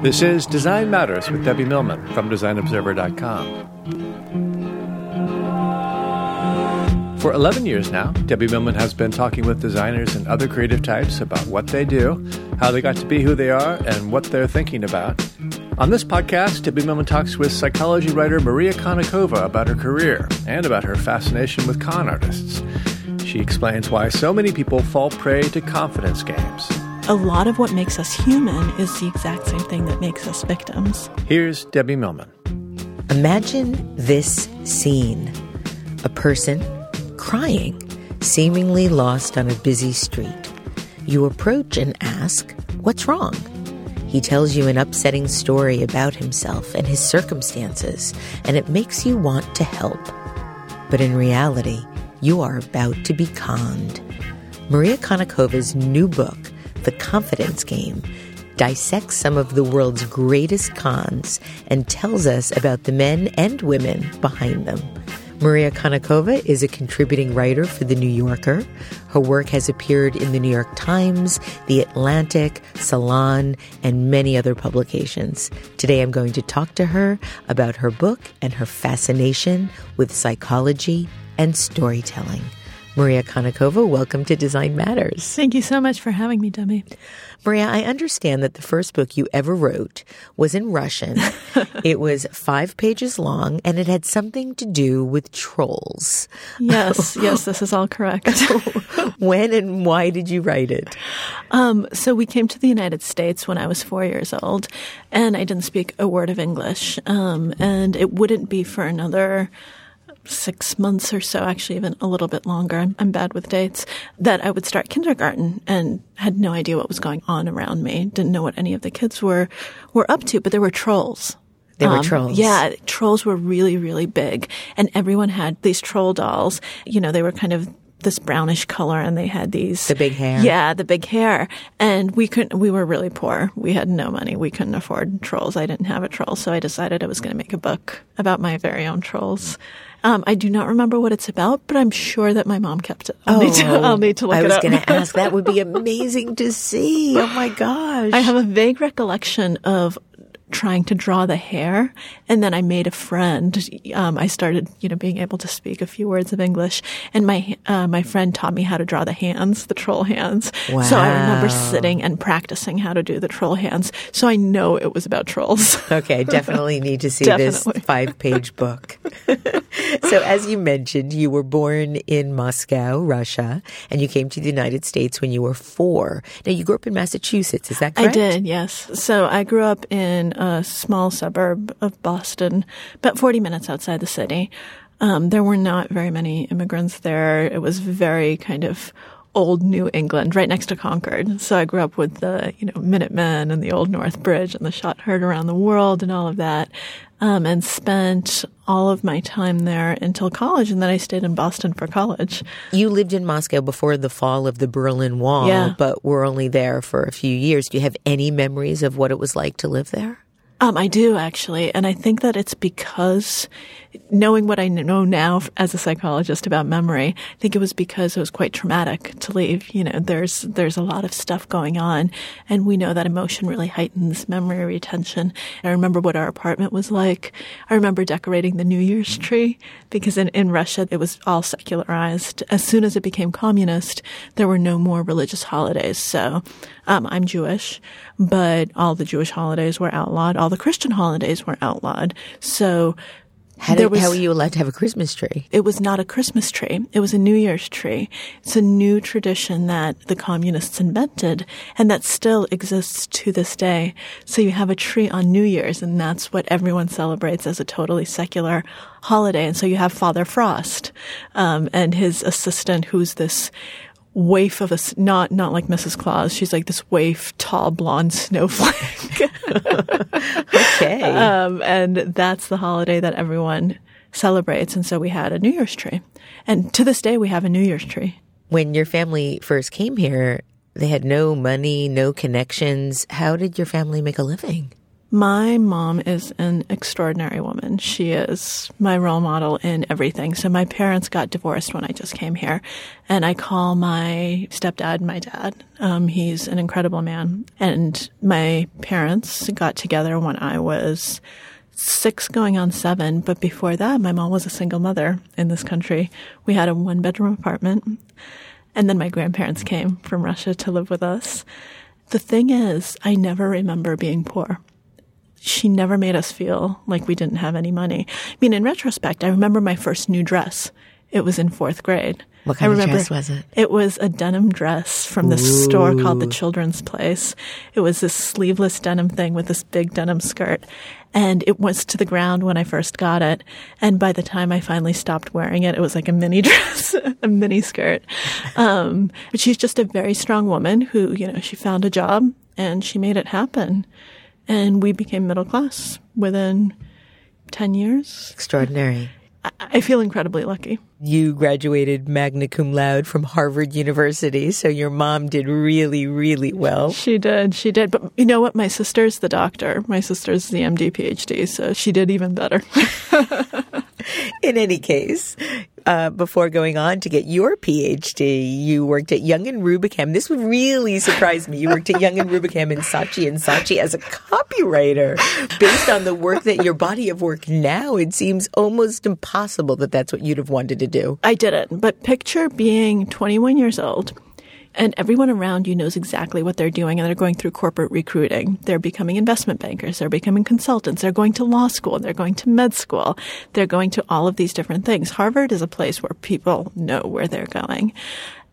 This is Design Matters with Debbie Millman from DesignObserver.com. For 11 years now, Debbie Millman has been talking with designers and other creative types about what they do, how they got to be who they are, and what they're thinking about. On this podcast, Debbie Millman talks with psychology writer Maria Konnikova about her career and about her fascination with con artists. She explains why so many people fall prey to confidence games. A lot of what makes us human is the exact same thing that makes us victims. Here's Debbie Millman. Imagine this scene a person crying, seemingly lost on a busy street. You approach and ask, What's wrong? He tells you an upsetting story about himself and his circumstances, and it makes you want to help. But in reality, you are about to be conned. Maria Konnikova's new book, The Confidence Game, dissects some of the world's greatest cons and tells us about the men and women behind them. Maria Konnikova is a contributing writer for The New Yorker. Her work has appeared in The New York Times, The Atlantic, Salon, and many other publications. Today I'm going to talk to her about her book and her fascination with psychology and storytelling. Maria Konnikova, welcome to Design Matters. Thank you so much for having me, Debbie. Maria, I understand that the first book you ever wrote was in Russian. it was five pages long and it had something to do with trolls. Yes, yes, this is all correct. when and why did you write it? Um, so we came to the United States when I was four years old and I didn't speak a word of English. Um, and it wouldn't be for another six months or so, actually even a little bit longer. I'm, I'm, bad with dates. That I would start kindergarten and had no idea what was going on around me. Didn't know what any of the kids were were up to, but there were trolls. There were um, trolls. Yeah, trolls were really, really big, and everyone had these troll dolls. You know, they were kind of this brownish color and they had these the big hair yeah the big hair and we couldn't we were really poor we had no money we couldn't afford trolls i didn't have a troll so i decided i was going to make a book about my very own trolls um, I do not remember what it's about, but I'm sure that my mom kept it. I'll, oh, need, to, I'll need to look I was going to ask. That would be amazing to see. Oh my gosh. I have a vague recollection of trying to draw the hair. And then I made a friend. Um, I started, you know, being able to speak a few words of English. And my, uh, my friend taught me how to draw the hands, the troll hands. Wow. So I remember sitting and practicing how to do the troll hands. So I know it was about trolls. Okay. Definitely need to see this five page book. so as you mentioned, you were born in Moscow, Russia, and you came to the United States when you were four. Now you grew up in Massachusetts. Is that correct? I did. Yes. So I grew up in a small suburb of Boston, about 40 minutes outside the city. Um, there were not very many immigrants there. It was very kind of old New England, right next to Concord. So I grew up with the, you know, Minutemen and the Old North Bridge and the shot heard around the world and all of that. Um, and spent all of my time there until college, and then I stayed in Boston for college. You lived in Moscow before the fall of the Berlin Wall, yeah. but were only there for a few years. Do you have any memories of what it was like to live there? Um, I do actually, and I think that it's because knowing what I know now as a psychologist about memory, I think it was because it was quite traumatic to leave. You know, there's there's a lot of stuff going on, and we know that emotion really heightens memory retention. I remember what our apartment was like. I remember decorating the New Year's tree because in, in Russia it was all secularized. As soon as it became communist, there were no more religious holidays. So um, I'm Jewish, but all the Jewish holidays were outlawed. All the Christian holidays were outlawed. So how, did, was, how were you allowed to have a Christmas tree? It was not a Christmas tree. It was a New Year's tree. It's a new tradition that the communists invented and that still exists to this day. So you have a tree on New Year's and that's what everyone celebrates as a totally secular holiday. And so you have Father Frost, um, and his assistant who's this waif of a not not like Mrs. Claus. She's like this waif, tall, blonde snowflake. okay, um, and that's the holiday that everyone celebrates. And so we had a New Year's tree, and to this day we have a New Year's tree. When your family first came here, they had no money, no connections. How did your family make a living? My mom is an extraordinary woman. She is my role model in everything. So my parents got divorced when I just came here, and I call my stepdad my dad. Um, he's an incredible man, and my parents got together when I was six going on seven. But before that, my mom was a single mother in this country. We had a one bedroom apartment, and then my grandparents came from Russia to live with us. The thing is, I never remember being poor she never made us feel like we didn't have any money. I mean, in retrospect, I remember my first new dress. It was in fourth grade. What kind I remember, of dress was it? It was a denim dress from this Ooh. store called the Children's Place. It was this sleeveless denim thing with this big denim skirt. And it was to the ground when I first got it. And by the time I finally stopped wearing it, it was like a mini dress, a mini skirt. Um, but she's just a very strong woman who, you know, she found a job and she made it happen and we became middle class within 10 years. Extraordinary. I feel incredibly lucky. You graduated magna cum laude from Harvard University, so your mom did really, really well. She did, she did. But you know what? My sister's the doctor. My sister's the MD, PhD, so she did even better. In any case, uh, before going on to get your PhD, you worked at Young and Rubicam. This would really surprise me. You worked at Young and Rubicam in Saatchi and Saatchi as a copywriter. Based on the work that your body of work now, it seems almost impossible that that's what you'd have wanted to do. I didn't, but picture being 21 years old and everyone around you knows exactly what they're doing and they're going through corporate recruiting. They're becoming investment bankers. They're becoming consultants. They're going to law school. They're going to med school. They're going to all of these different things. Harvard is a place where people know where they're going.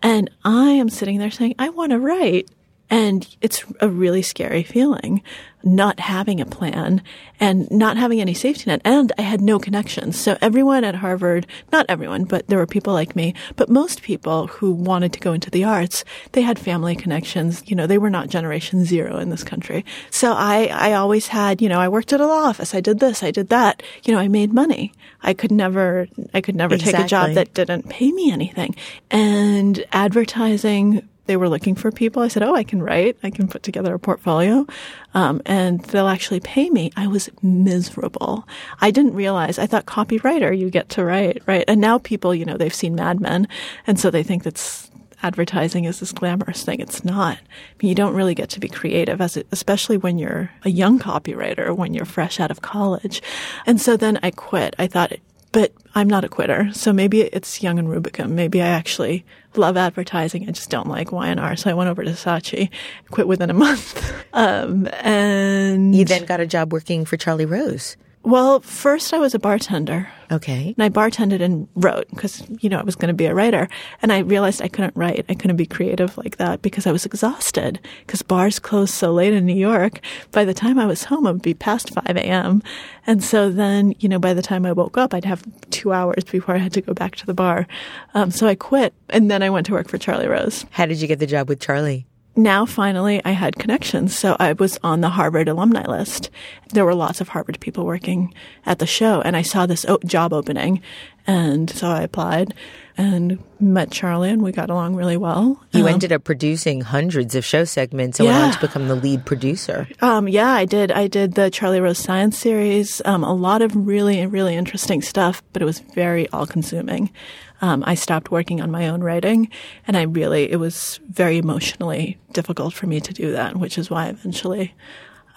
And I am sitting there saying, I want to write. And it's a really scary feeling not having a plan and not having any safety net. And I had no connections. So everyone at Harvard, not everyone, but there were people like me, but most people who wanted to go into the arts, they had family connections. You know, they were not generation zero in this country. So I, I always had, you know, I worked at a law office. I did this. I did that. You know, I made money. I could never, I could never exactly. take a job that didn't pay me anything. And advertising they were looking for people. I said, "Oh, I can write. I can put together a portfolio, um, and they'll actually pay me." I was miserable. I didn't realize. I thought copywriter, you get to write, right? And now people, you know, they've seen Mad Men, and so they think that's advertising is this glamorous thing. It's not. I mean, you don't really get to be creative, as it, especially when you're a young copywriter, when you're fresh out of college. And so then I quit. I thought but I'm not a quitter. So maybe it's Young and Rubicam. Maybe I actually love advertising. I just don't like Y&R. So I went over to Saatchi, quit within a month. Um, and you then got a job working for Charlie Rose. Well, first I was a bartender. Okay. And I bartended and wrote because, you know, I was going to be a writer. And I realized I couldn't write. I couldn't be creative like that because I was exhausted because bars closed so late in New York. By the time I was home, it would be past 5 a.m. And so then, you know, by the time I woke up, I'd have two hours before I had to go back to the bar. Um, so I quit and then I went to work for Charlie Rose. How did you get the job with Charlie? Now finally I had connections. So I was on the Harvard alumni list. There were lots of Harvard people working at the show and I saw this job opening And so I applied and met Charlie, and we got along really well. You Um, ended up producing hundreds of show segments and went on to become the lead producer. Um, yeah, I did. I did the Charlie Rose Science series. Um, a lot of really, really interesting stuff, but it was very all-consuming. Um, I stopped working on my own writing, and I really it was very emotionally difficult for me to do that, which is why eventually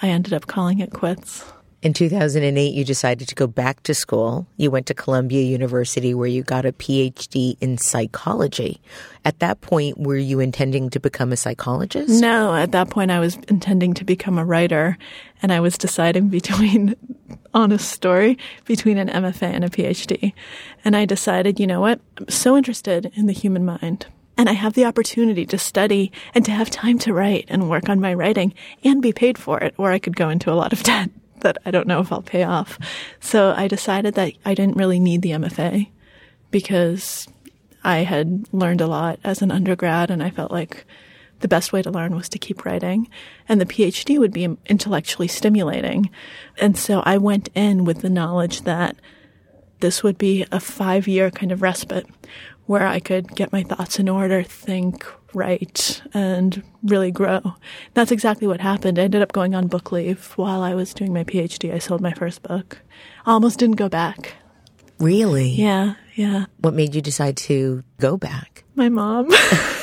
I ended up calling it quits. In 2008, you decided to go back to school. You went to Columbia University where you got a PhD in psychology. At that point, were you intending to become a psychologist? No, at that point I was intending to become a writer, and I was deciding between, honest story, between an MFA and a PhD. And I decided, you know what? I'm so interested in the human mind. And I have the opportunity to study and to have time to write and work on my writing and be paid for it, or I could go into a lot of debt that I don't know if I'll pay off. So I decided that I didn't really need the MFA because I had learned a lot as an undergrad and I felt like the best way to learn was to keep writing. And the PhD would be intellectually stimulating. And so I went in with the knowledge that this would be a five year kind of respite where I could get my thoughts in order, think, write, and really grow. That's exactly what happened. I ended up going on book leave while I was doing my PhD. I sold my first book. Almost didn't go back. Really? Yeah, yeah. What made you decide to go back? My mom,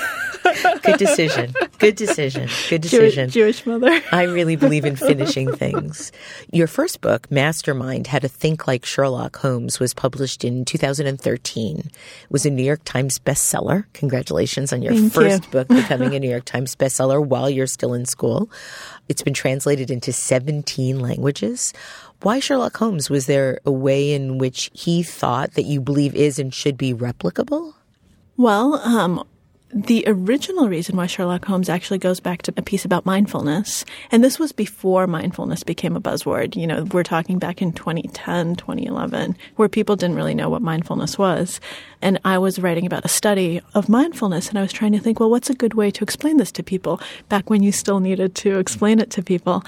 Good decision. Good decision. Good Jewish, decision. Jewish mother. I really believe in finishing things. Your first book, Mastermind, How to Think Like Sherlock Holmes, was published in 2013. It was a New York Times bestseller. Congratulations on your Thank first you. book becoming a New York Times bestseller while you're still in school. It's been translated into 17 languages. Why Sherlock Holmes? Was there a way in which he thought that you believe is and should be replicable? Well, um, the original reason why Sherlock Holmes actually goes back to a piece about mindfulness. And this was before mindfulness became a buzzword. You know, we're talking back in 2010, 2011, where people didn't really know what mindfulness was. And I was writing about a study of mindfulness and I was trying to think, well, what's a good way to explain this to people back when you still needed to explain it to people?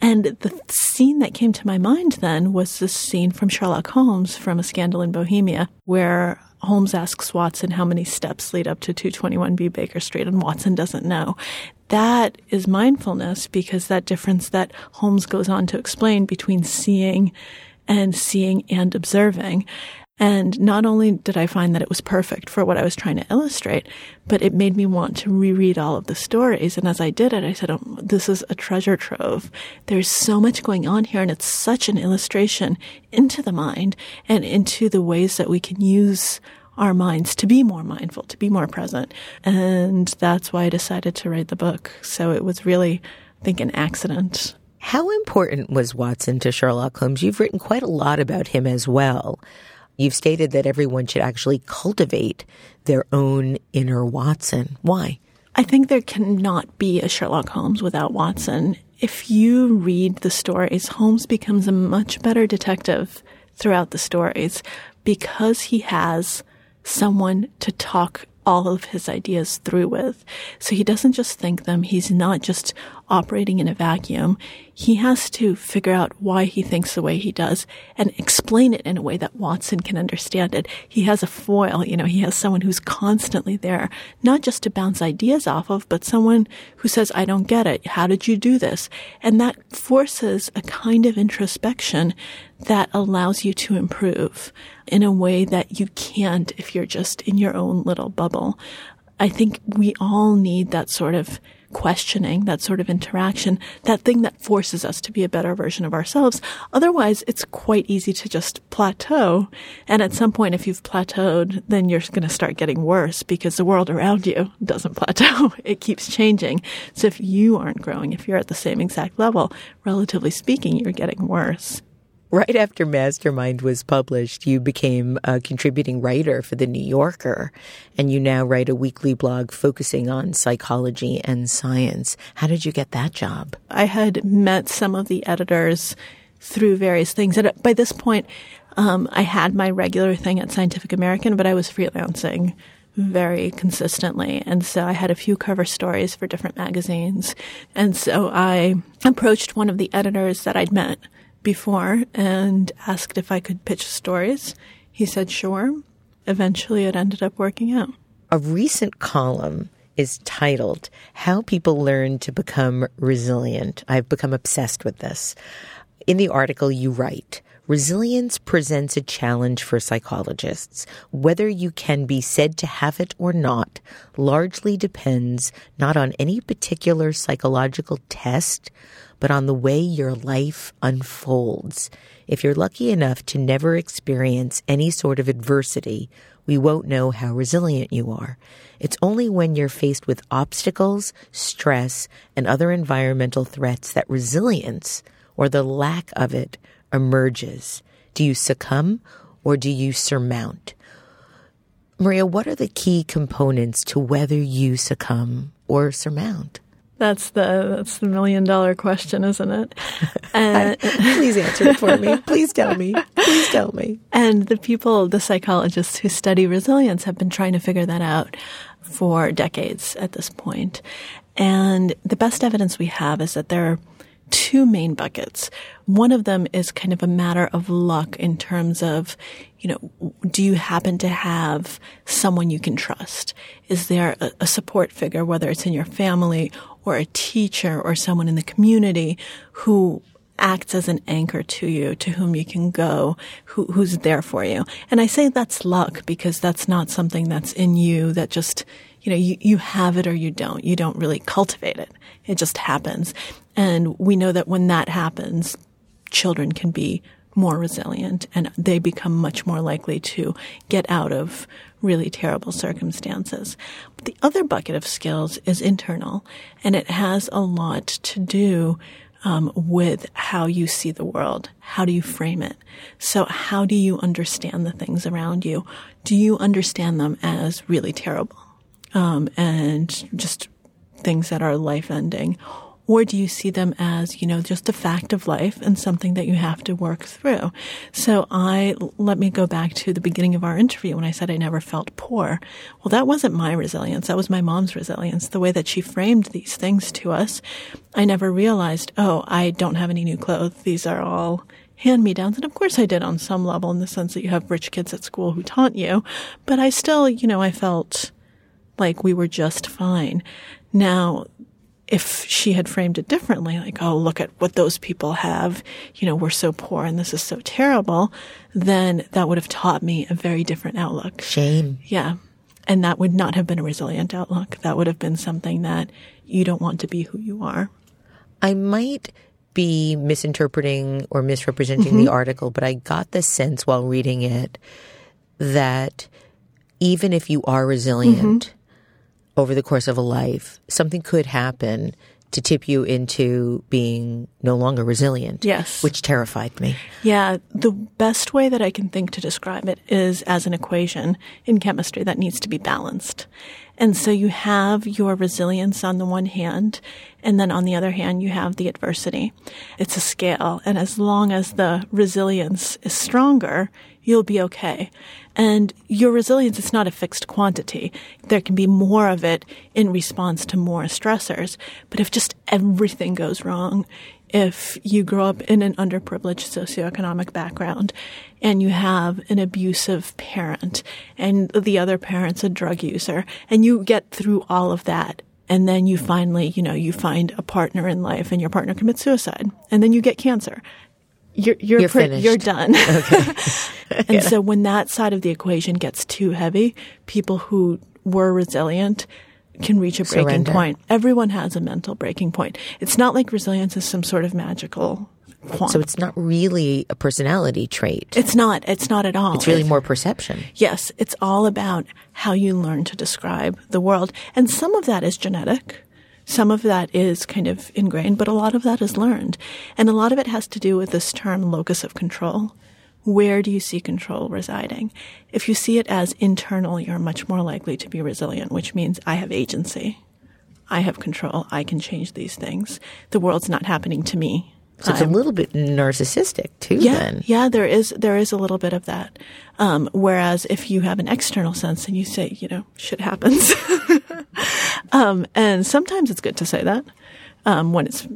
And the scene that came to my mind then was this scene from Sherlock Holmes from A Scandal in Bohemia, where Holmes asks Watson how many steps lead up to 221B Baker Street, and Watson doesn't know. That is mindfulness because that difference that Holmes goes on to explain between seeing and seeing and observing. And not only did I find that it was perfect for what I was trying to illustrate, but it made me want to reread all of the stories. And as I did it, I said, oh, this is a treasure trove. There's so much going on here, and it's such an illustration into the mind and into the ways that we can use our minds to be more mindful, to be more present. And that's why I decided to write the book. So it was really, I think, an accident. How important was Watson to Sherlock Holmes? You've written quite a lot about him as well. You've stated that everyone should actually cultivate their own inner Watson. Why? I think there cannot be a Sherlock Holmes without Watson. If you read the stories, Holmes becomes a much better detective throughout the stories because he has someone to talk all of his ideas through with. So he doesn't just think them. He's not just operating in a vacuum. He has to figure out why he thinks the way he does and explain it in a way that Watson can understand it. He has a foil, you know, he has someone who's constantly there, not just to bounce ideas off of, but someone who says, I don't get it. How did you do this? And that forces a kind of introspection that allows you to improve in a way that you can't if you're just in your own little bubble. I think we all need that sort of questioning, that sort of interaction, that thing that forces us to be a better version of ourselves. Otherwise, it's quite easy to just plateau. And at some point, if you've plateaued, then you're going to start getting worse because the world around you doesn't plateau. It keeps changing. So if you aren't growing, if you're at the same exact level, relatively speaking, you're getting worse. Right after Mastermind was published, you became a contributing writer for The New Yorker, and you now write a weekly blog focusing on psychology and science. How did you get that job? I had met some of the editors through various things. And by this point, um, I had my regular thing at Scientific American, but I was freelancing very consistently. And so I had a few cover stories for different magazines. And so I approached one of the editors that I'd met before and asked if I could pitch stories. He said, sure. Eventually, it ended up working out. A recent column is titled How People Learn to Become Resilient. I've become obsessed with this. In the article, you write, Resilience presents a challenge for psychologists. Whether you can be said to have it or not largely depends not on any particular psychological test, but on the way your life unfolds. If you're lucky enough to never experience any sort of adversity, we won't know how resilient you are. It's only when you're faced with obstacles, stress, and other environmental threats that resilience, or the lack of it, emerges? Do you succumb or do you surmount? Maria, what are the key components to whether you succumb or surmount? That's the that's the million dollar question, isn't it? And, Please answer it for me. Please tell me. Please tell me. And the people, the psychologists who study resilience, have been trying to figure that out for decades at this point. And the best evidence we have is that there are two main buckets. One of them is kind of a matter of luck in terms of, you know, do you happen to have someone you can trust? Is there a, a support figure, whether it's in your family or a teacher or someone in the community who acts as an anchor to you, to whom you can go, who, who's there for you. And I say that's luck because that's not something that's in you that just, you know, you, you have it or you don't. You don't really cultivate it. It just happens. And we know that when that happens, children can be more resilient and they become much more likely to get out of really terrible circumstances. But the other bucket of skills is internal and it has a lot to do um, with how you see the world. How do you frame it? So how do you understand the things around you? Do you understand them as really terrible? Um, and just things that are life ending? Or do you see them as, you know, just a fact of life and something that you have to work through? So I, let me go back to the beginning of our interview when I said I never felt poor. Well, that wasn't my resilience. That was my mom's resilience. The way that she framed these things to us, I never realized, oh, I don't have any new clothes. These are all hand me downs. And of course I did on some level in the sense that you have rich kids at school who taunt you. But I still, you know, I felt like we were just fine. Now, if she had framed it differently, like, oh, look at what those people have, you know, we're so poor and this is so terrible, then that would have taught me a very different outlook. Shame. Yeah. And that would not have been a resilient outlook. That would have been something that you don't want to be who you are. I might be misinterpreting or misrepresenting mm-hmm. the article, but I got the sense while reading it that even if you are resilient, mm-hmm over the course of a life, something could happen to tip you into being no longer resilient. Yes. Which terrified me. Yeah. The best way that I can think to describe it is as an equation in chemistry that needs to be balanced. And so you have your resilience on the one hand, and then on the other hand, you have the adversity. It's a scale. And as long as the resilience is stronger, you'll be okay. And your resilience is not a fixed quantity. There can be more of it in response to more stressors. But if just everything goes wrong, if you grow up in an underprivileged socioeconomic background and you have an abusive parent and the other parent's a drug user and you get through all of that and then you finally, you know, you find a partner in life and your partner commits suicide and then you get cancer. You're, you're, you're, you're done. Okay. and yeah. so when that side of the equation gets too heavy, people who were resilient can reach a breaking Surrender. point. Everyone has a mental breaking point. It's not like resilience is some sort of magical quant. So it's not really a personality trait. It's not. It's not at all. It's really more perception. Yes. It's all about how you learn to describe the world. And some of that is genetic. Some of that is kind of ingrained, but a lot of that is learned. And a lot of it has to do with this term locus of control. Where do you see control residing? If you see it as internal, you're much more likely to be resilient, which means I have agency. I have control. I can change these things. The world's not happening to me. So it's a little bit narcissistic too. Yeah, then. yeah, there is there is a little bit of that. Um, whereas if you have an external sense and you say, you know, shit happens, um, and sometimes it's good to say that um, when it's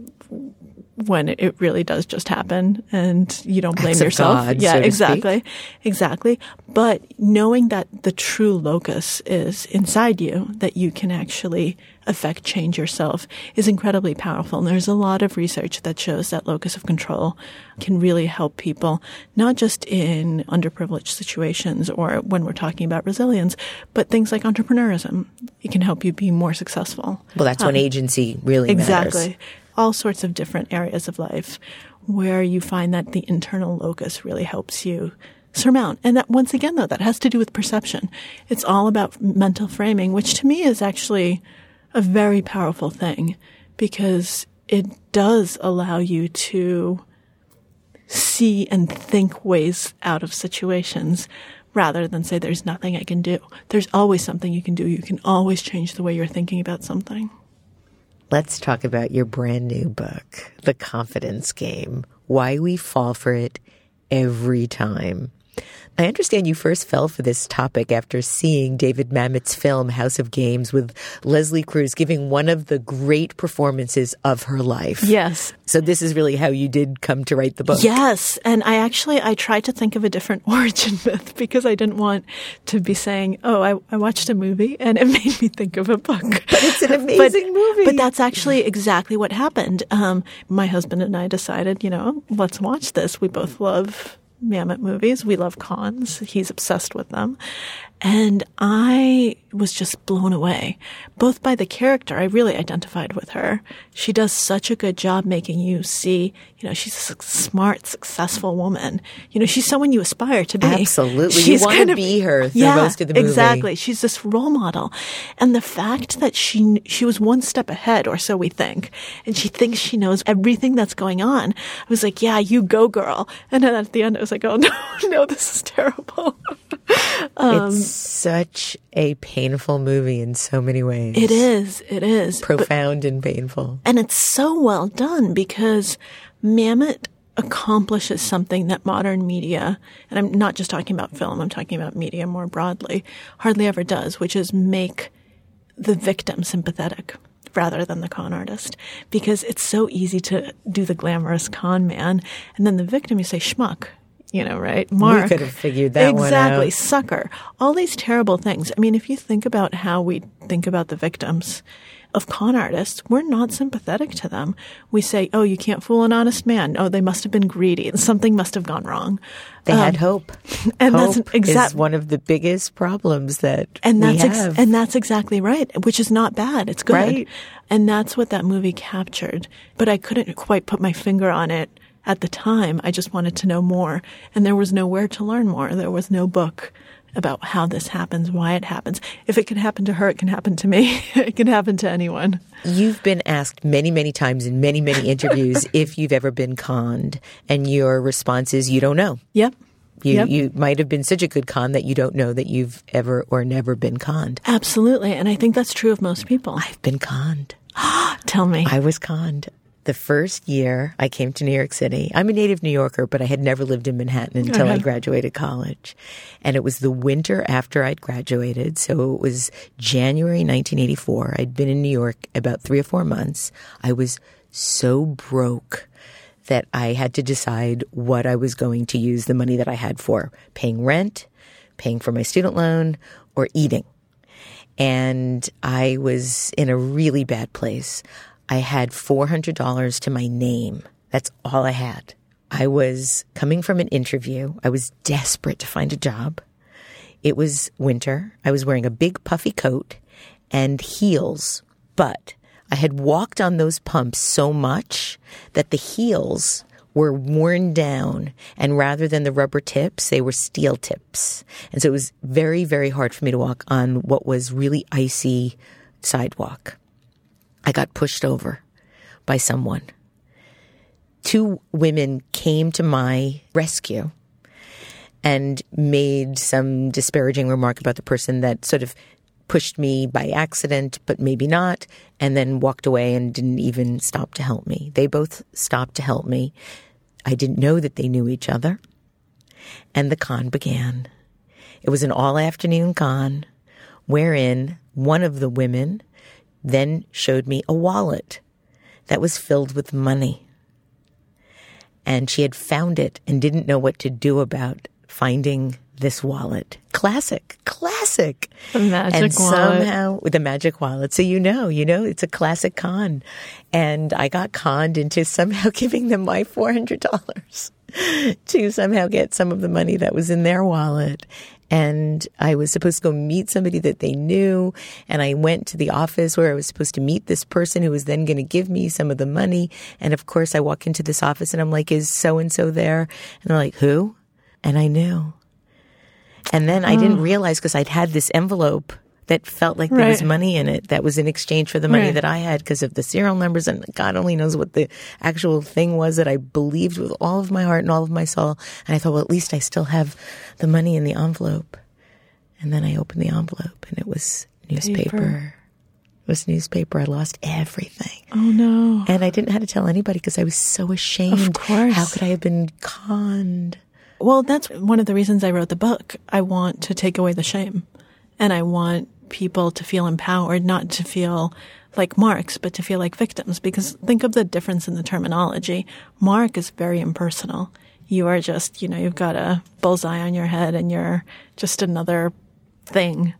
when it really does just happen and you don't blame Acts yourself. God, yeah, so exactly. speak. Exactly. But knowing that the true locus is inside you, that you can actually affect change yourself is incredibly powerful. And there's a lot of research that shows that locus of control can really help people, not just in underprivileged situations or when we're talking about resilience, but things like entrepreneurism. It can help you be more successful. Well, that's when agency really Um, Exactly. matters. All sorts of different areas of life where you find that the internal locus really helps you surmount. And that once again, though, that has to do with perception. It's all about mental framing, which to me is actually a very powerful thing because it does allow you to see and think ways out of situations rather than say there's nothing I can do. There's always something you can do. You can always change the way you're thinking about something. Let's talk about your brand new book, The Confidence Game Why We Fall for It Every Time. I understand you first fell for this topic after seeing David Mamet's film House of Games with Lindsay Crouse giving one of the great performances of her life. Yes. So this is really how you did come to write the book. Yes, and I actually I tried to think of a different origin myth because I didn't want to be saying, "Oh, I, I watched a movie and it made me think of a book." But it's an amazing movie. But that's actually exactly what happened. Um, my husband and I decided, you know, let's watch this. We both love Mamet movies. We love cons. He's obsessed with them. And I was just blown away, both by the character. I really identified with her. She does such a good job making you see, you know, she's a smart, successful woman. You know, she's someone you aspire to be. Absolutely. You wanna be her through yeah, most of the movie. Exactly. She's this role model. And the fact that she, she was one step ahead, or so we think, and she thinks she knows everything that's going on. I was like, yeah, you go girl. And then at the end, I was like, oh no, no, this is terrible. Um, it's such a painful movie in so many ways. It is. It is. But- Profound and painful. and it's so well done because Mamet accomplishes something that modern media, and I'm not just talking about film, I'm talking about media more broadly, hardly ever does, which is make the victim sympathetic rather than the con artist. Because it's so easy to do the glamorous con man, and then the victim you say schmuck. You know, right? Mark. could have figured that one exactly. Sucker. All these terrible things. I mean, if you think about how we think about the victims of con artists, we're not sympathetic to them. We say, oh, you can't fool an honest man. Oh, they must have been greedy. Something must have gone wrong. They had hope. Um, and that's hope an exact- is one of the biggest problems that and we that's ex- have. and that's exactly right, which is not bad. It's good, Right. and that's what that movie captured. But I couldn't quite put my finger on it at the time. I just wanted to know more, and there was nowhere to learn more. There was no book about how this happens, why it happens. If it can happen to her, it can happen to me. it can happen to anyone. You've been asked many, many times in many, many interviews if you've ever been conned, and your response is you don't know. Yep. You Yep. you might have been such a good con that you don't know that you've ever or never been conned. Absolutely, and I think that's true of most people. I've been conned. Tell me. I was conned. The first year I came to New York City, I'm a native New Yorker, but I had never lived in Manhattan until I graduated college. And it was the winter after I'd graduated. So it was January 1984. I'd been in New York about three or four months. I was so broke that I had to decide what I was going to use the money that I had for paying rent, paying for my student loan, or eating and I was in a really bad place. I had $400 to my name. That's all I had. I was coming from an interview. I was desperate to find a job. It was winter. I was wearing a big puffy coat and heels, but I had walked on those pumps so much that the heels were worn down and rather than the rubber tips, they were steel tips. And so it was very, very hard for me to walk on what was really icy sidewalk. I got pushed over by someone. Two women came to my rescue and made some disparaging remark about the person that sort of pushed me by accident, but maybe not, and then walked away and didn't even stop to help me. They both stopped to help me. I didn't know that they knew each other. And the con began. It was an all afternoon con wherein one of the women then showed me a wallet that was filled with money. And she had found it and didn't know what to do about finding this wallet. Classic, classic. The magic and wallet. somehow with the magic wallet. So you know, you know, it's a classic con. And I got conned into somehow giving them my $400 to somehow get some of the money that was in their wallet. And I was supposed to go meet somebody that they knew. And I went to the office where I was supposed to meet this person who was then going to give me some of the money. And of course, I walk into this office and I'm like, is so and so there? And they're like, who? And I knew. And then I didn't mm. realize because I'd had this envelope that felt like there was money in it that was in exchange for the money Right. that I had because of the serial numbers and God only knows what the actual thing was that I believed with all of my heart and all of my soul. And I thought, well, at least I still have the money in the envelope. And then I opened the envelope and it was newspaper. Paper. It was newspaper. I lost everything. Oh no. And I didn't have to tell anybody because I was so ashamed. Of course. How could I have been conned? Well, that's one of the reasons I wrote the book. I want to take away the shame. And I want people to feel empowered, not to feel like marks, but to feel like victims. Because think of the difference in the terminology. Mark is very impersonal. You are just, you know, you've got a bullseye on your head and you're just another thing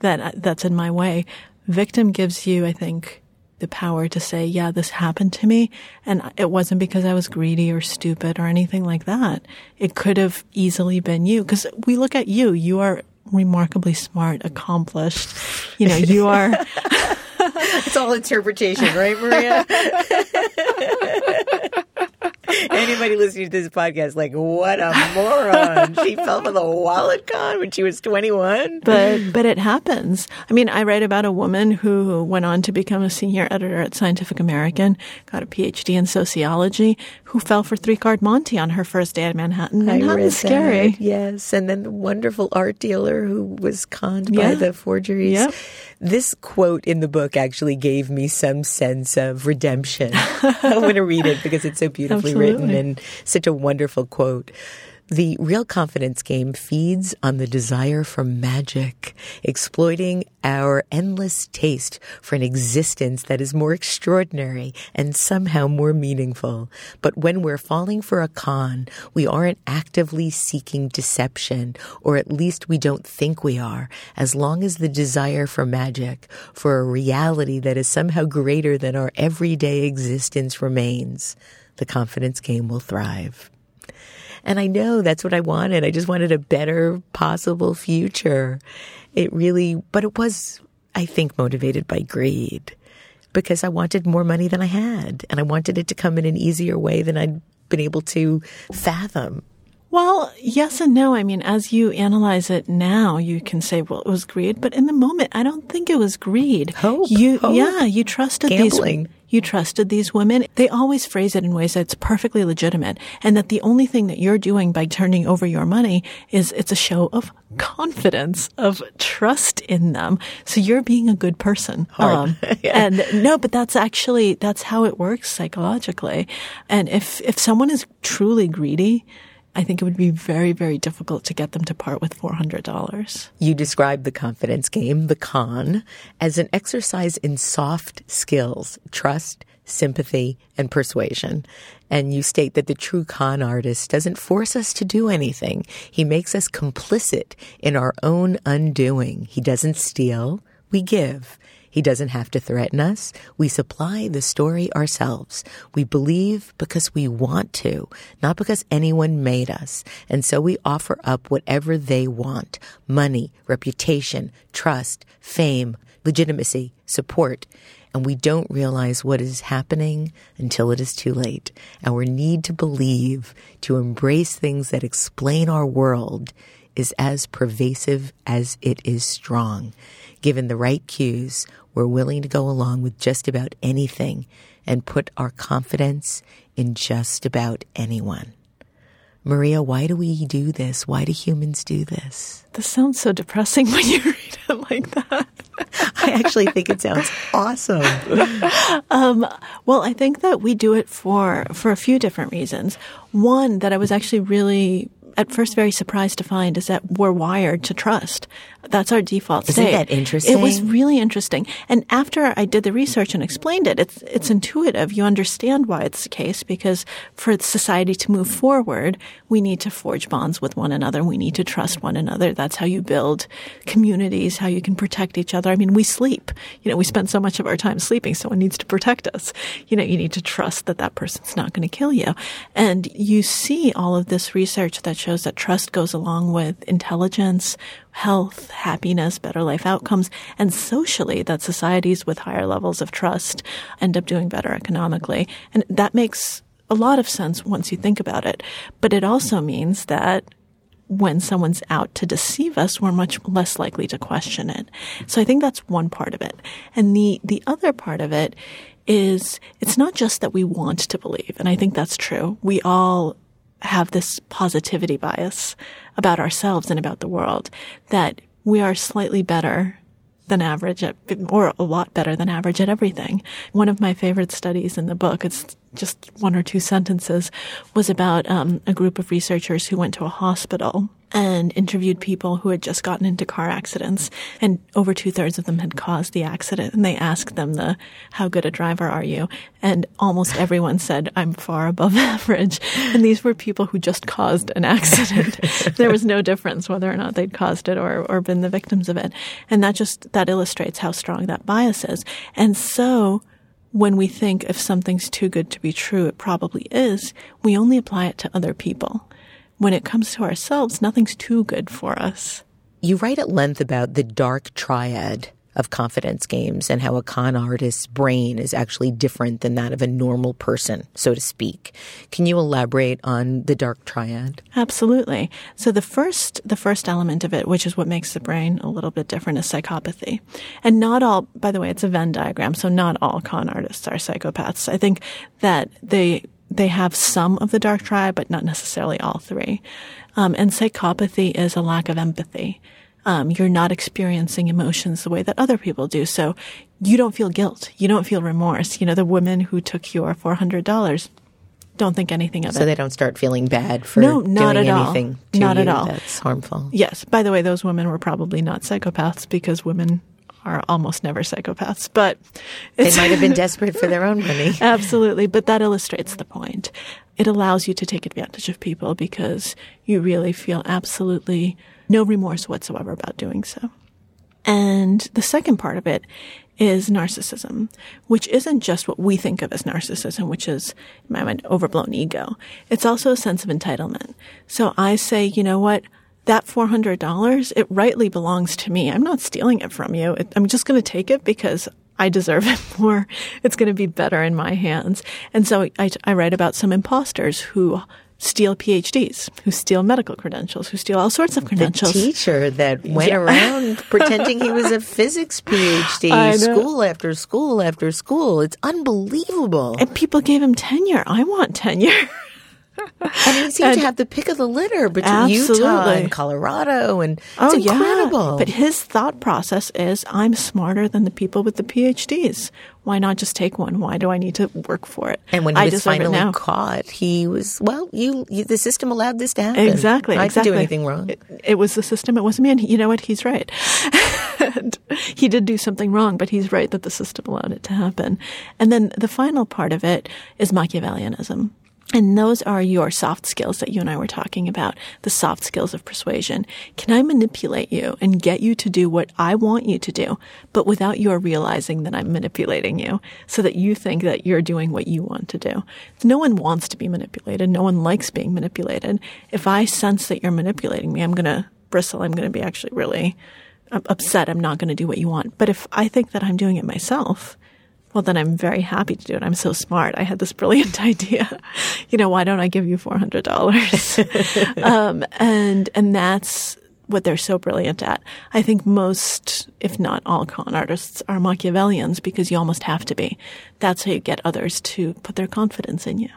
that that's in my way. Victim gives you, I think, the power to say, yeah, this happened to me. And it wasn't because I was greedy or stupid or anything like that. It could have easily been you. Cause we look at you. You are remarkably smart, accomplished. You know, you are, It's all interpretation, right, Maria? Anybody listening to this podcast, like, what a moron. She fell for the wallet con when she was 21. but, but it happens. I mean, I write about a woman who went on to become a senior editor at Scientific American, got a PhD in sociology, who fell for three card Monte on her first day at Manhattan. I Manhattan's scary. that, Yes. And then the wonderful art dealer who was conned by the forgeries. Yep. This quote in the book actually gave me some sense of redemption. I'm going to read it because it's so beautifully written and such a wonderful quote. The real confidence game feeds on the desire for magic, exploiting our endless taste for an existence that is more extraordinary and somehow more meaningful. But when we're falling for a con, we aren't actively seeking deception, or at least we don't think we are, as long as the desire for magic, for a reality that is somehow greater than our everyday existence remains. The confidence game will thrive. And I know that's what I wanted. I just wanted a better possible future. It really, but it was, I think, motivated by greed because I wanted more money than I had and I wanted it to come in an easier way than I'd been able to fathom. Well, yes and no. I mean, as you analyze it now, you can say, well, it was greed, but in the moment, I don't think it was greed. Hope, You, hope, yeah, you trusted gambling. these, you trusted these women. They always phrase it in ways that's perfectly legitimate and that the only thing that you're doing by turning over your money is it's a show of confidence, of trust in them. So you're being a good person. Um, And no, but that's actually, that's how it works psychologically. And if, if someone is truly greedy, I think it would be very, very difficult to get them to part with $400. You describe the confidence game, the con, as an exercise in soft skills, trust, sympathy, and persuasion. And you state that the true con artist doesn't force us to do anything. He makes us complicit in our own undoing. He doesn't steal. We give. He doesn't have to threaten us. We supply the story ourselves. We believe because we want to, not because anyone made us. And so we offer up whatever they want. Money, reputation, trust, fame, legitimacy, support. And we don't realize what is happening until it is too late. Our need to believe, to embrace things that explain our world is as pervasive as it is strong. Given the right cues, we're willing to go along with just about anything and put our confidence in just about anyone. Maria, why do we do this? Why do humans do this? This sounds so depressing when you read it like that. I actually think it sounds awesome. Um, well, I think that we do it for for a few different reasons. One that I was actually really at first very surprised to find is that we're wired to trust. That's our default Isn't state. that interesting? It was really interesting. And after I did the research and explained it, it's it's intuitive. You understand why it's the case because for society to move forward, we need to forge bonds with one another. We need to trust one another. That's how you build communities, how you can protect each other. I mean, we sleep. You know, we spend so much of our time sleeping. Someone needs to protect us. You know, you need to trust that that person's not going to kill you. And you see all of this research that shows that trust goes along with intelligence, health, happiness, better life outcomes, and socially that societies with higher levels of trust end up doing better economically. And that makes a lot of sense once you think about it. But it also means that when someone's out to deceive us, we're much less likely to question it. So I think that's one part of it. And the, the other part of it is it's not just that we want to believe. And I think that's true. We all have this positivity bias about ourselves and about the world that we are slightly better than average at, or a lot better than average at everything. One of my favorite studies in the book, it's just one or two sentences, was about um, a group of researchers who went to a hospital and interviewed people who had just gotten into car accidents and over two thirds of them had caused the accident and they asked them the how good a driver are you? And almost everyone said i'm far above average. And these were people who just caused an accident. There was no difference whether or not they'd caused it or, or been the victims of it. And that just that illustrates how strong that bias is. And so when we think if something's too good to be true, it probably is, we only apply it to other people when it comes to ourselves, nothing's too good for us. You write at length about the dark triad of confidence games and how a con artist's brain is actually different than that of a normal person, so to speak. Can you elaborate on the dark triad? Absolutely. So the first the first element of it, which is what makes the brain a little bit different, is psychopathy. And not all by the way, it's a Venn diagram, so not all con artists are psychopaths. I think that they they have some of the dark triad, but not necessarily all three. Um, and psychopathy is a lack of empathy. Um, you're not experiencing emotions the way that other people do. So you don't feel guilt. You don't feel remorse. You know, the women who took your $400 don't think anything of so it. So they don't start feeling bad for no, not doing at all. anything to not you at all. that's harmful. Yes. By the way, those women were probably not psychopaths because women are almost never psychopaths, but they might have been desperate for their own money. Absolutely, but that illustrates the point. It allows you to take advantage of people because you really feel absolutely no remorse whatsoever about doing so. And the second part of it is narcissism, which isn't just what we think of as narcissism, which is, in my mind, overblown ego. It's also a sense of entitlement. So I say, you know what? That $400, it rightly belongs to me. I'm not stealing it from you. I'm just going to take it because I deserve it more. It's going to be better in my hands. And so I, I write about some imposters who steal PhDs, who steal medical credentials, who steal all sorts of credentials. The teacher that went yeah. around pretending he was a physics PhD, school after school after school. It's unbelievable. And people gave him tenure. I want tenure. And he seemed to have the pick of the litter between absolutely. Utah and Colorado, and it's oh, incredible. Yeah. But his thought process is, I'm smarter than the people with the PhDs. Why not just take one? Why do I need to work for it? And when he I was finally caught, he was well. You, you, the system allowed this to happen. Exactly. I exactly. didn't do anything wrong. It, it was the system. It wasn't me. And you know what? He's right. he did do something wrong, but he's right that the system allowed it to happen. And then the final part of it is Machiavellianism. And those are your soft skills that you and I were talking about, the soft skills of persuasion. Can I manipulate you and get you to do what I want you to do, but without your realizing that I'm manipulating you so that you think that you're doing what you want to do? No one wants to be manipulated. No one likes being manipulated. If I sense that you're manipulating me, I'm going to bristle. I'm going to be actually really uh, upset. I'm not going to do what you want. But if I think that I'm doing it myself, well, then I'm very happy to do it. I'm so smart. I had this brilliant idea. you know, why don't I give you four hundred dollars? um, and and that's what they're so brilliant at. I think most, if not all, con artists are Machiavellians because you almost have to be. That's how you get others to put their confidence in you.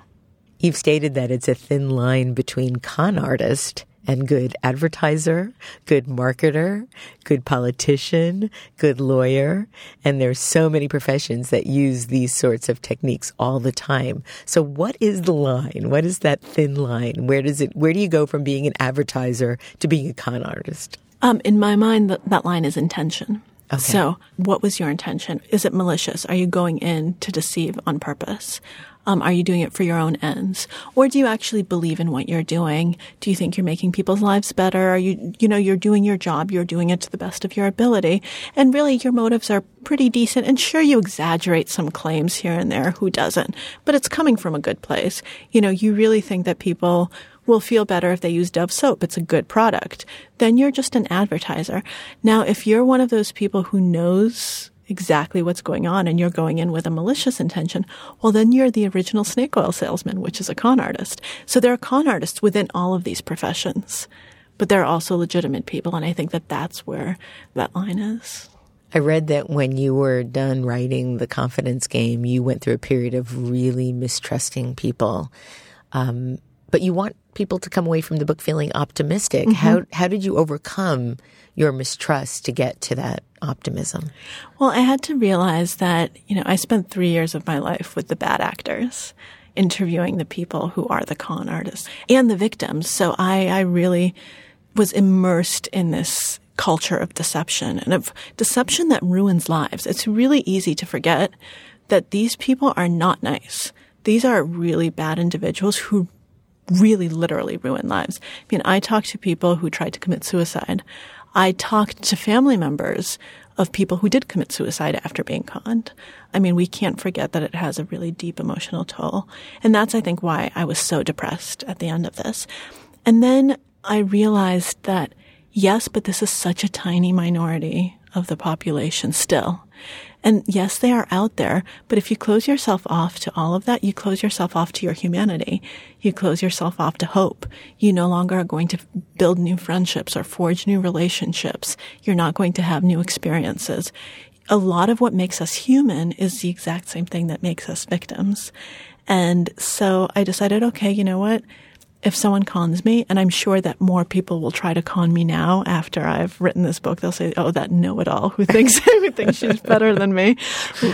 You've stated that it's a thin line between con artist and good advertiser, good marketer, good politician, good lawyer. And there's so many professions that use these sorts of techniques all the time. So what is the line? What is that thin line? Where does it, where do you go from being an advertiser to being a con artist? Um, in my mind, th- that line is intention. Okay. So, what was your intention? Is it malicious? Are you going in to deceive on purpose? Um, are you doing it for your own ends? Or do you actually believe in what you're doing? Do you think you're making people's lives better? Are you, you know, you're doing your job, you're doing it to the best of your ability. And really, your motives are pretty decent. And sure, you exaggerate some claims here and there. Who doesn't? But it's coming from a good place. You know, you really think that people will feel better if they use Dove soap. It's a good product. Then you're just an advertiser. Now, if you're one of those people who knows exactly what's going on and you're going in with a malicious intention, well, then you're the original snake oil salesman, which is a con artist. So there are con artists within all of these professions, but there are also legitimate people. And I think that that's where that line is. I read that when you were done writing The Confidence Game, you went through a period of really mistrusting people. Um, but you want people to come away from the book feeling optimistic. Mm-hmm. How how did you overcome your mistrust to get to that optimism? Well, I had to realize that, you know, I spent 3 years of my life with the bad actors interviewing the people who are the con artists and the victims. So I I really was immersed in this culture of deception and of deception that ruins lives. It's really easy to forget that these people are not nice. These are really bad individuals who really literally ruin lives. I mean, I talked to people who tried to commit suicide. I talked to family members of people who did commit suicide after being conned. I mean, we can't forget that it has a really deep emotional toll. And that's, I think, why I was so depressed at the end of this. And then I realized that, yes, but this is such a tiny minority of the population still. And yes, they are out there, but if you close yourself off to all of that, you close yourself off to your humanity. You close yourself off to hope. You no longer are going to build new friendships or forge new relationships. You're not going to have new experiences. A lot of what makes us human is the exact same thing that makes us victims. And so I decided, okay, you know what? If someone cons me, and I'm sure that more people will try to con me now after I've written this book, they'll say, "Oh, that know-it-all who thinks who thinks she's better than me."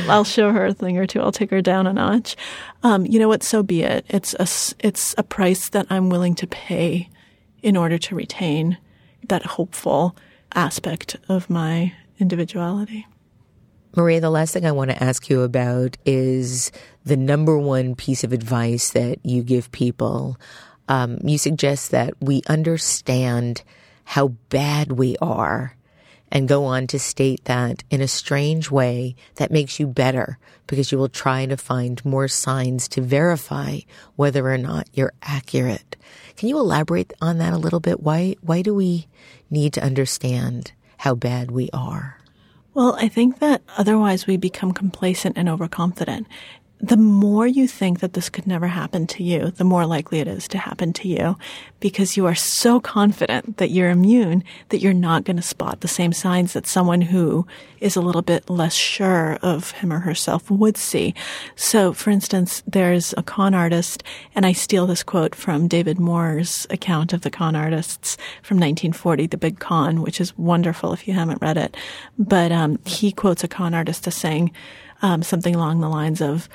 I'll show her a thing or two. I'll take her down a notch. Um, you know what? So be it. It's a it's a price that I'm willing to pay in order to retain that hopeful aspect of my individuality. Maria, the last thing I want to ask you about is the number one piece of advice that you give people um, you suggest that we understand how bad we are and go on to state that in a strange way that makes you better because you will try to find more signs to verify whether or not you're accurate. Can you elaborate on that a little bit? Why, why do we need to understand how bad we are? Well, I think that otherwise we become complacent and overconfident the more you think that this could never happen to you, the more likely it is to happen to you because you are so confident that you're immune that you're not going to spot the same signs that someone who is a little bit less sure of him or herself would see. So, for instance, there's a con artist, and I steal this quote from David Maurer's account of the con artists from 1940, The Big Con, which is wonderful if you haven't read it. But um, he quotes a con artist as saying, um, something along the lines of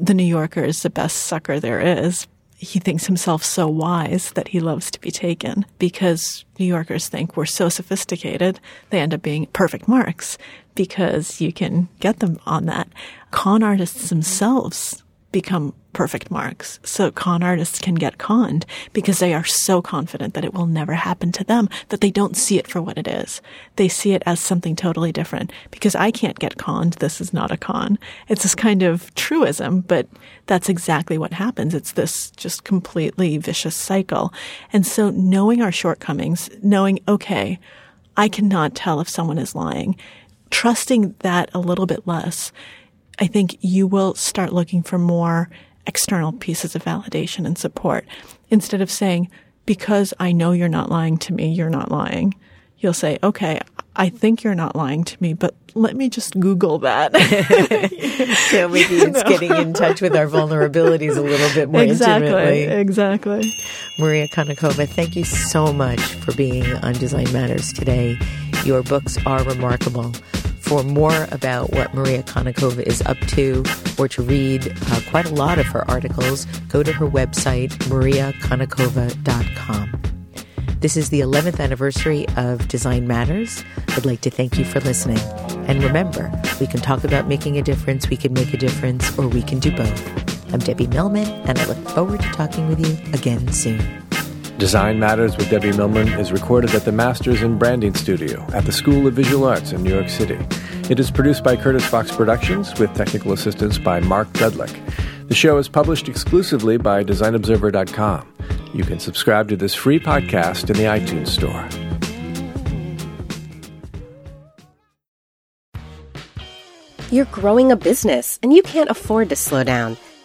the New Yorker is the best sucker there is. He thinks himself so wise that he loves to be taken because New Yorkers think we're so sophisticated. They end up being perfect marks because you can get them on that. Con artists themselves become perfect marks. So con artists can get conned because they are so confident that it will never happen to them that they don't see it for what it is. They see it as something totally different. Because I can't get conned, this is not a con. It's this kind of truism, but that's exactly what happens. It's this just completely vicious cycle. And so knowing our shortcomings, knowing, okay, I cannot tell if someone is lying, trusting that a little bit less, I think you will start looking for more external pieces of validation and support instead of saying, because I know you're not lying to me, you're not lying. You'll say, okay, I think you're not lying to me, but let me just Google that. so maybe it's know? getting in touch with our vulnerabilities a little bit more exactly, intimately. Exactly. Maria Konnikova, thank you so much for being on Design Matters today. Your books are remarkable for more about what Maria Konnikova is up to or to read uh, quite a lot of her articles, go to her website, mariakonnikova.com. This is the 11th anniversary of Design Matters. I'd like to thank you for listening. And remember, we can talk about making a difference, we can make a difference, or we can do both. I'm Debbie Millman, and I look forward to talking with you again soon. Design Matters with Debbie Millman is recorded at the Masters in Branding Studio at the School of Visual Arts in New York City. It is produced by Curtis Fox Productions with technical assistance by Mark Dudlick. The show is published exclusively by DesignObserver.com. You can subscribe to this free podcast in the iTunes Store. You're growing a business and you can't afford to slow down.